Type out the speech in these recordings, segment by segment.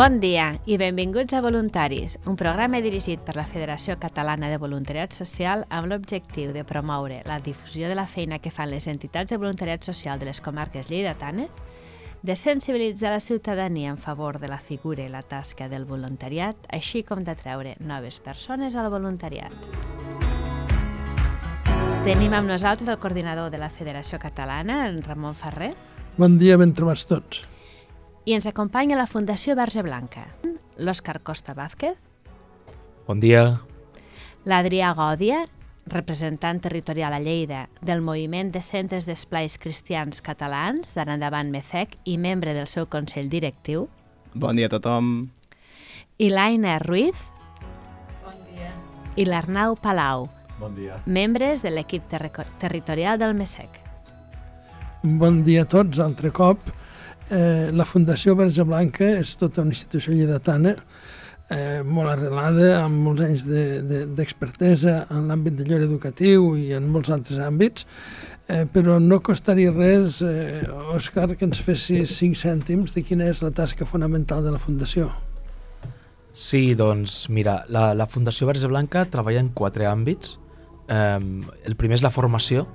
Bon dia i benvinguts a Voluntaris, un programa dirigit per la Federació Catalana de Voluntariat Social amb l'objectiu de promoure la difusió de la feina que fan les entitats de voluntariat social de les comarques lleidatanes, de sensibilitzar la ciutadania en favor de la figura i la tasca del voluntariat, així com d'atreure noves persones al voluntariat. Tenim amb nosaltres el coordinador de la Federació Catalana, en Ramon Ferrer, Bon dia, ben trobats tots. I ens acompanya la Fundació Verge Blanca, l'Òscar Costa Vázquez, Bon dia. l'Adrià Gòdia, representant territorial a Lleida del Moviment de Centres d'Esplais Cristians Catalans, d'ara endavant MECEC, i membre del seu Consell Directiu, Bon dia a tothom. i l'Aina Ruiz i l'Arnau Palau, Bon dia. membres de l'equip terri- territorial del MECEC. Bon dia a tots, altre cop. Eh, la Fundació Verge Blanca és tota una institució lleidatana eh, molt arrelada, amb molts anys de- de- d'expertesa de, en l'àmbit de llor educatiu i en molts altres àmbits, eh, però no costaria res, eh, Òscar, que ens fessis cinc cèntims de quina és la tasca fonamental de la Fundació. Sí, doncs mira, la, la Fundació Verge Blanca treballa en quatre àmbits. Eh, el primer és la formació.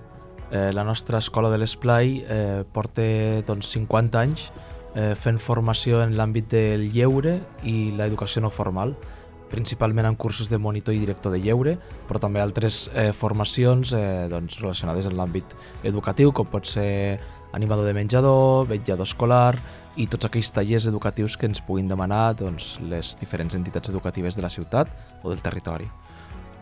Eh, la nostra escola de l'Esplai eh, porta doncs, 50 anys eh, fent formació en l'àmbit del lleure i l'educació no formal, principalment en cursos de monitor i director de lleure, però també altres eh, formacions eh, doncs, relacionades amb l'àmbit educatiu, com pot ser animador de menjador, vetllador escolar i tots aquells tallers educatius que ens puguin demanar doncs, les diferents entitats educatives de la ciutat o del territori.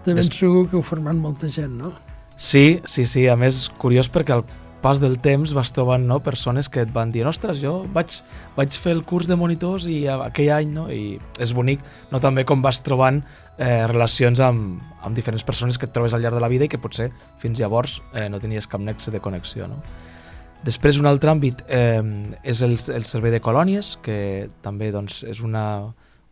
De ben Des- segur que heu format molta gent, no? Sí, sí, sí, a més curiós perquè al pas del temps vas trobant no, persones que et van dir ostres, jo vaig, vaig fer el curs de monitors i aquell any, no? i és bonic no, també com vas trobant eh, relacions amb, amb diferents persones que et trobes al llarg de la vida i que potser fins llavors eh, no tenies cap nexe de connexió. No? Després un altre àmbit eh, és el, el servei de colònies, que també doncs, és una,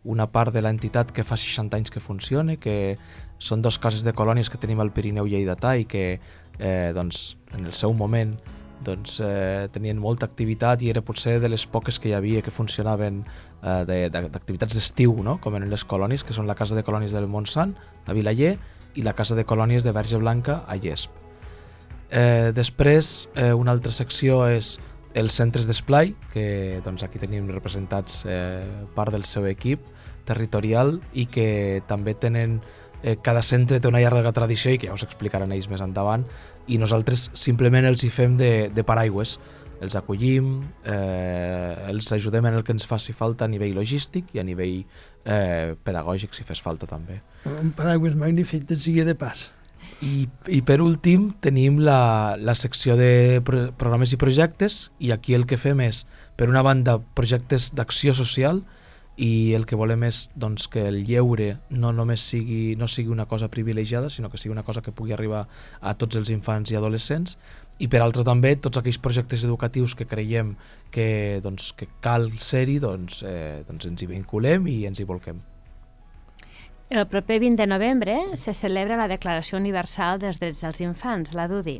una part de l'entitat que fa 60 anys que funciona, que són dos cases de colònies que tenim al Pirineu Lleidatà i que eh, doncs, en el seu moment doncs, eh, tenien molta activitat i era potser de les poques que hi havia que funcionaven eh, de- de- d'activitats d'estiu, no? com eren les colònies, que són la Casa de Colònies del Montsant, a Vilaller, i la Casa de Colònies de Verge Blanca, a Llesp. Eh, després, eh, una altra secció és els centres d'esplai, que doncs, aquí tenim representats eh, part del seu equip territorial i que també tenen eh, cada centre té una llarga tradició i que ja us explicaran ells més endavant i nosaltres simplement els hi fem de, de paraigües els acollim, eh, els ajudem en el que ens faci falta a nivell logístic i a nivell eh, pedagògic si fes falta també. Un paraigües magnífic de sigui de pas. I, I per últim tenim la, la secció de pro programes i projectes i aquí el que fem és, per una banda, projectes d'acció social i el que volem és doncs, que el lleure no només sigui, no sigui una cosa privilegiada, sinó que sigui una cosa que pugui arribar a tots els infants i adolescents i per altra també tots aquells projectes educatius que creiem que, doncs, que cal ser-hi, doncs, eh, doncs ens hi vinculem i ens hi volquem. El proper 20 de novembre se celebra la Declaració Universal dels Drets dels Infants, la DUDI,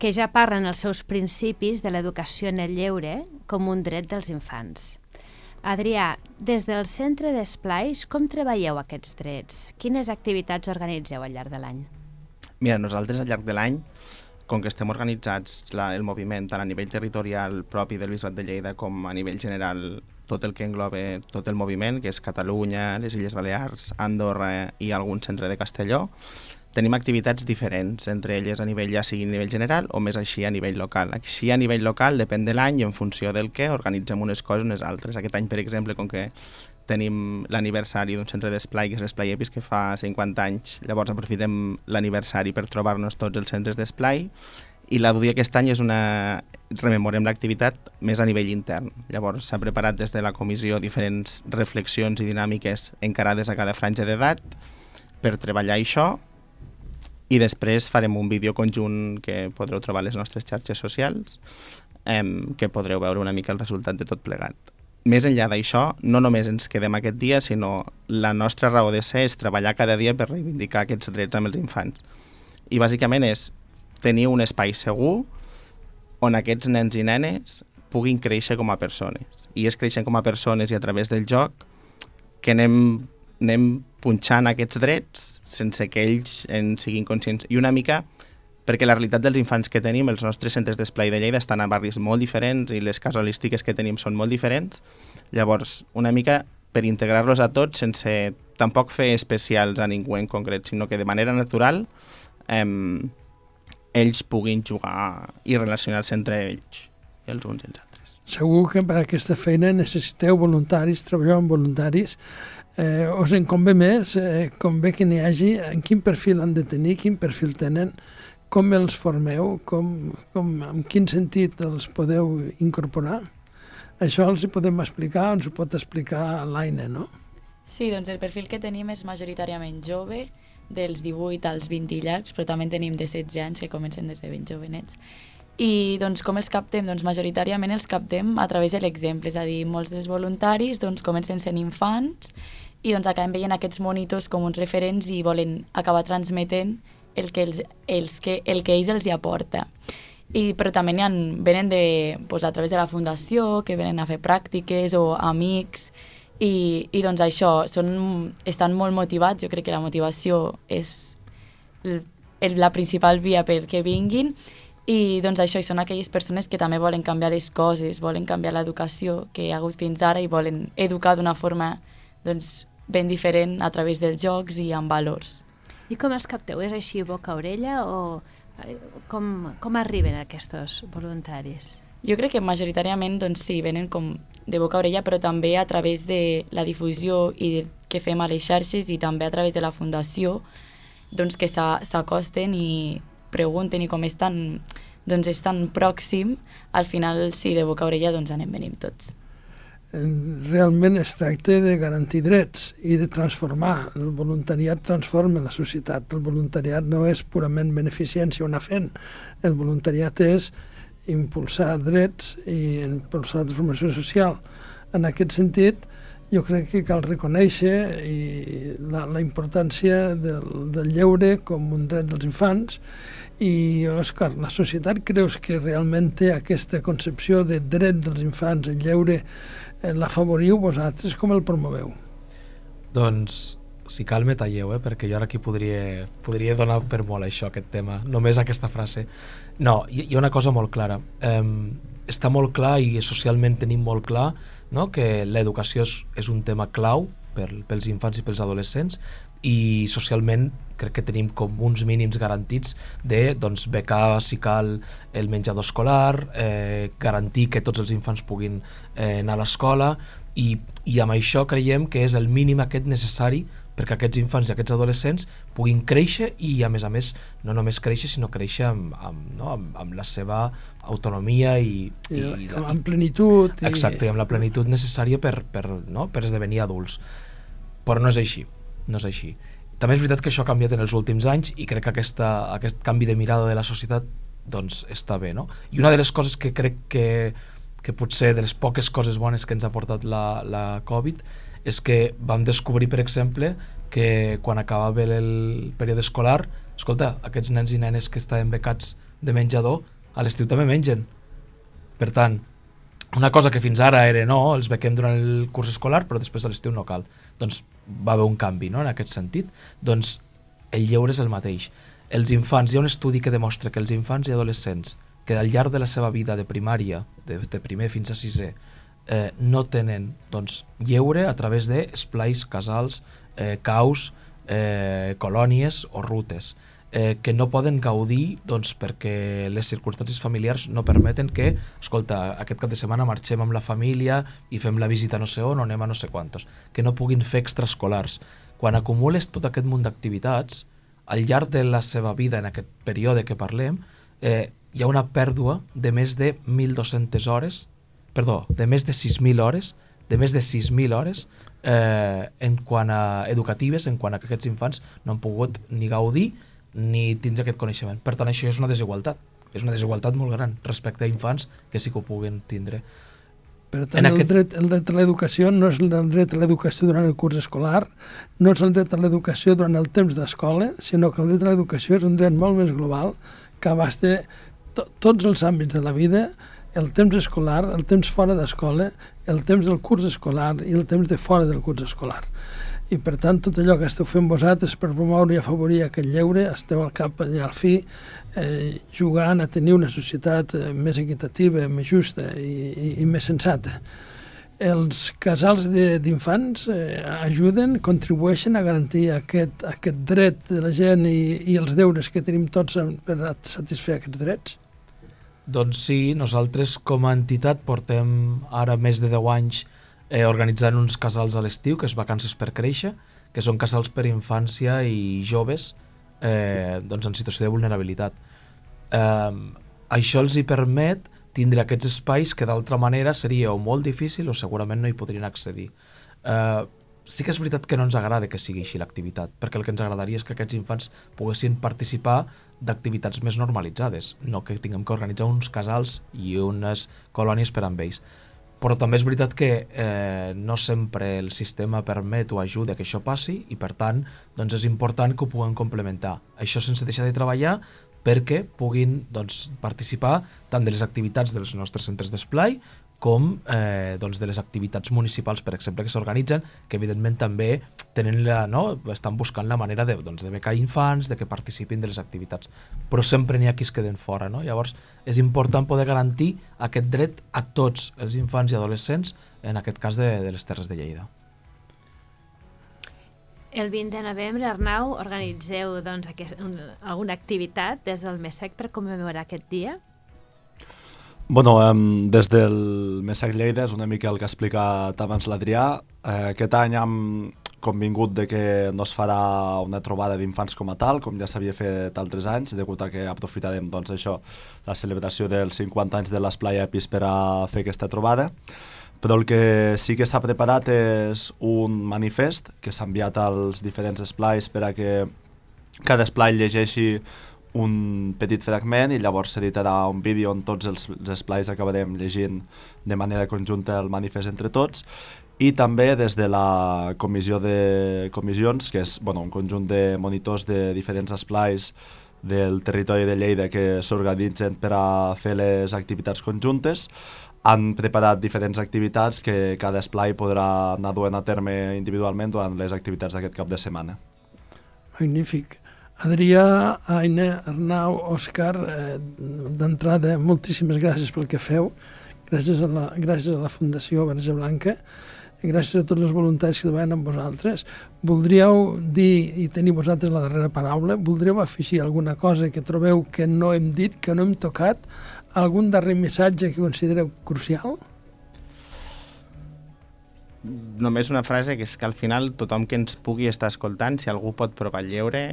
que ja parla en els seus principis de l'educació en el lleure com un dret dels infants. Adrià, des del Centre d'Esplais, com treballeu aquests drets? Quines activitats organitzeu al llarg de l'any? Mira, nosaltres al llarg de l'any, com que estem organitzats la, el moviment tant a nivell territorial propi del Bisbat de Lleida com a nivell general tot el que engloba tot el moviment, que és Catalunya, les Illes Balears, Andorra i algun centre de Castelló, tenim activitats diferents, entre elles a nivell ja sigui a nivell general o més així a nivell local. Així a nivell local depèn de l'any i en funció del que organitzem unes coses o unes altres. Aquest any, per exemple, com que tenim l'aniversari d'un centre d'esplai, que és l'Esplai Epis, que fa 50 anys. Llavors aprofitem l'aniversari per trobar-nos tots els centres d'esplai i la DUDI aquest any és una... rememorem l'activitat més a nivell intern. Llavors s'ha preparat des de la comissió diferents reflexions i dinàmiques encarades a cada franja d'edat per treballar això i després farem un vídeo conjunt que podreu trobar a les nostres xarxes socials em, que podreu veure una mica el resultat de tot plegat. Més enllà d'això, no només ens quedem aquest dia, sinó la nostra raó de ser és treballar cada dia per reivindicar aquests drets amb els infants. I bàsicament és tenir un espai segur on aquests nens i nenes puguin créixer com a persones. I és creixent com a persones i a través del joc que anem, anem punxant aquests drets sense que ells en siguin conscients. I una mica perquè la realitat dels infants que tenim, els nostres centres d'esplai de Lleida estan a barris molt diferents i les casualístiques que tenim són molt diferents. Llavors, una mica per integrar-los a tots sense tampoc fer especials a ningú en concret, sinó que de manera natural eh, ells puguin jugar i relacionar-se entre ells, i els uns i els altres. Segur que per aquesta feina necessiteu voluntaris, treballeu amb voluntaris, eh, us en convé més, eh, convé que n'hi hagi, en quin perfil han de tenir, quin perfil tenen, com els formeu, com, com, en quin sentit els podeu incorporar. Això els hi podem explicar, ens ho pot explicar l'Aina, no? Sí, doncs el perfil que tenim és majoritàriament jove, dels 18 als 20 llargs, però també tenim de 16 anys que comencen des de ben jovenets. I doncs, com els captem? Doncs majoritàriament els captem a través de l'exemple, és a dir, molts dels voluntaris doncs, comencen sent infants i doncs acabem veient aquests monitors com uns referents i volen acabar transmetent el que, els, els que, el que ells els hi aporta. I, però també ha, venen de, doncs, a través de la fundació, que venen a fer pràctiques o amics, i, i doncs això, són, estan molt motivats, jo crec que la motivació és el, el, la principal via perquè vinguin, i doncs això, i són aquelles persones que també volen canviar les coses, volen canviar l'educació que hi ha hagut fins ara i volen educar d'una forma doncs, ben diferent a través dels jocs i amb valors. I com els capteu? És així boca-orella o eh, com, com arriben aquests voluntaris? Jo crec que majoritàriament doncs, sí, venen com de boca a orella, però també a través de la difusió i que fem a les xarxes i també a través de la fundació doncs, que s'acosten i pregunten i com és tan, doncs és tan pròxim, al final sí, de boca a orella doncs anem venim tots. Realment es tracta de garantir drets i de transformar. El voluntariat transforma la societat. El voluntariat no és purament beneficència o anar fent. El voluntariat és impulsar drets i impulsar transformació social. En aquest sentit, jo crec que cal reconèixer i la, la importància del, del lleure com un dret dels infants i, Òscar, la societat creus que realment té aquesta concepció de dret dels infants, el lleure, eh, l'afavoriu vosaltres, com el promoveu? Doncs si cal me talleu, eh? perquè jo ara aquí podria, podria donar per molt això, aquest tema, només aquesta frase. No, hi, hi ha una cosa molt clara. Um, està molt clar i socialment tenim molt clar no? que l'educació és, és un tema clau per, pels infants i pels adolescents i socialment crec que tenim com uns mínims garantits de doncs, becar si cal el menjador escolar, eh, garantir que tots els infants puguin eh, anar a l'escola i, i amb això creiem que és el mínim aquest necessari perquè aquests infants i aquests adolescents puguin créixer i a més a més no només créixer sinó créixer amb, amb, no? amb, amb la seva autonomia i, I, i, i amb plenitud i... exacte, i amb la plenitud necessària per, per, no? per esdevenir adults però no és així no és així també és veritat que això ha canviat en els últims anys i crec que aquesta, aquest canvi de mirada de la societat doncs està bé, no? I una de les coses que crec que, que potser de les poques coses bones que ens ha portat la, la Covid és que vam descobrir, per exemple, que quan acabava el període escolar, escolta, aquests nens i nenes que estaven becats de menjador, a l'estiu també mengen. Per tant, una cosa que fins ara era no, els bequem durant el curs escolar, però després a l'estiu no cal. Doncs va haver un canvi no, en aquest sentit. Doncs el lleure és el mateix. Els infants, hi ha un estudi que demostra que els infants i adolescents que al llarg de la seva vida de primària, de, de primer fins a sisè, eh, no tenen doncs, lleure a través d'esplais, casals, eh, caus, eh, colònies o rutes eh, que no poden gaudir doncs, perquè les circumstàncies familiars no permeten que, escolta, aquest cap de setmana marxem amb la família i fem la visita no sé on o anem a no sé quantos, que no puguin fer extraescolars. Quan acumules tot aquest munt d'activitats, al llarg de la seva vida, en aquest període que parlem, eh, hi ha una pèrdua de més de 1.200 hores perdó, de més de 6.000 hores, de més de 6.000 hores eh, en quant a educatives, en quant a que aquests infants no han pogut ni gaudir ni tindre aquest coneixement. Per tant, això és una desigualtat. És una desigualtat molt gran respecte a infants que sí que ho puguen tindre. Per tant, el, aquest... dret, el dret a l'educació no és el dret a l'educació durant el curs escolar, no és el dret a l'educació durant el temps d'escola, sinó que el dret a l'educació és un dret molt més global que abasta to tots els àmbits de la vida el temps escolar, el temps fora d'escola, el temps del curs escolar i el temps de fora del curs escolar. I per tant, tot allò que esteu fent vosaltres per promoure i afavorir aquest lleure, esteu al cap i al fi eh, jugant a tenir una societat eh, més equitativa, més justa i, i, i més sensata. Els casals d'infants eh, ajuden, contribueixen a garantir aquest, aquest dret de la gent i, i els deures que tenim tots per satisfer aquests drets? Doncs sí, nosaltres com a entitat portem ara més de 10 anys eh, organitzant uns casals a l'estiu, que és Vacances per Créixer, que són casals per infància i joves eh, doncs en situació de vulnerabilitat. Eh, això els hi permet tindre aquests espais que d'altra manera seria o molt difícil o segurament no hi podrien accedir. Eh, sí que és veritat que no ens agrada que sigui així l'activitat, perquè el que ens agradaria és que aquests infants poguessin participar d'activitats més normalitzades, no que tinguem que organitzar uns casals i unes colònies per amb ells però també és veritat que eh, no sempre el sistema permet o ajuda que això passi i per tant doncs és important que ho puguem complementar. Això sense deixar de treballar perquè puguin doncs, participar tant de les activitats dels nostres centres d'esplai com eh, doncs de les activitats municipals, per exemple, que s'organitzen, que evidentment també tenen la, no, estan buscant la manera de, doncs, de becar infants, de que participin de les activitats. Però sempre n'hi ha qui es queden fora. No? Llavors, és important poder garantir aquest dret a tots els infants i adolescents, en aquest cas de, de les Terres de Lleida. El 20 de novembre, Arnau, organitzeu doncs, aquest, un, alguna activitat des del MESEC per commemorar aquest dia? Bueno, um, des del MESEC Lleida és una mica el que ha explicat abans l'Adrià. Eh, aquest any hem convingut de que no es farà una trobada d'infants com a tal, com ja s'havia fet altres anys, degut a que aprofitarem doncs, això, la celebració dels 50 anys de l'Esplai Epis per a fer aquesta trobada però el que sí que s'ha preparat és un manifest que s'ha enviat als diferents esplais per a que cada esplai llegeixi un petit fragment i llavors s'editarà un vídeo on tots els, els esplais acabarem llegint de manera conjunta el manifest entre tots i també des de la comissió de comissions, que és bueno, un conjunt de monitors de diferents esplais del territori de Lleida que s'organitzen per a fer les activitats conjuntes, han preparat diferents activitats que cada esplai podrà anar duent a terme individualment durant les activitats d'aquest cap de setmana. Magnífic. Adrià, Aina, Arnau, Òscar, eh, d'entrada, moltíssimes gràcies pel que feu, gràcies a la, gràcies a la Fundació Verge Blanca, gràcies a tots els voluntaris que treballen amb vosaltres. Voldríeu dir, i tenir vosaltres la darrera paraula, voldríeu afegir alguna cosa que trobeu que no hem dit, que no hem tocat, algun darrer missatge que considereu crucial? Només una frase, que és que al final tothom que ens pugui estar escoltant, si algú pot provar el lleure,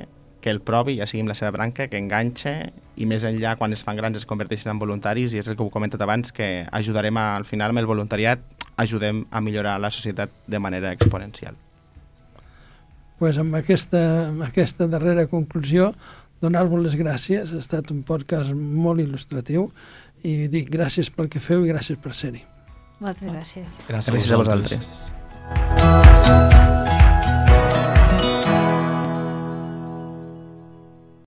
que el provi, ja sigui amb la seva branca, que enganxe, i més enllà, quan es fan grans, es converteixen en voluntaris, i és el que ho he comentat abans, que ajudarem a, al final amb el voluntariat, ajudem a millorar la societat de manera exponencial. pues amb aquesta, amb aquesta darrera conclusió donar-vos les gràcies, ha estat un podcast molt il·lustratiu i dic gràcies pel que feu i gràcies per ser-hi. Moltes gràcies. Gràcies, Gràcies a vosaltres.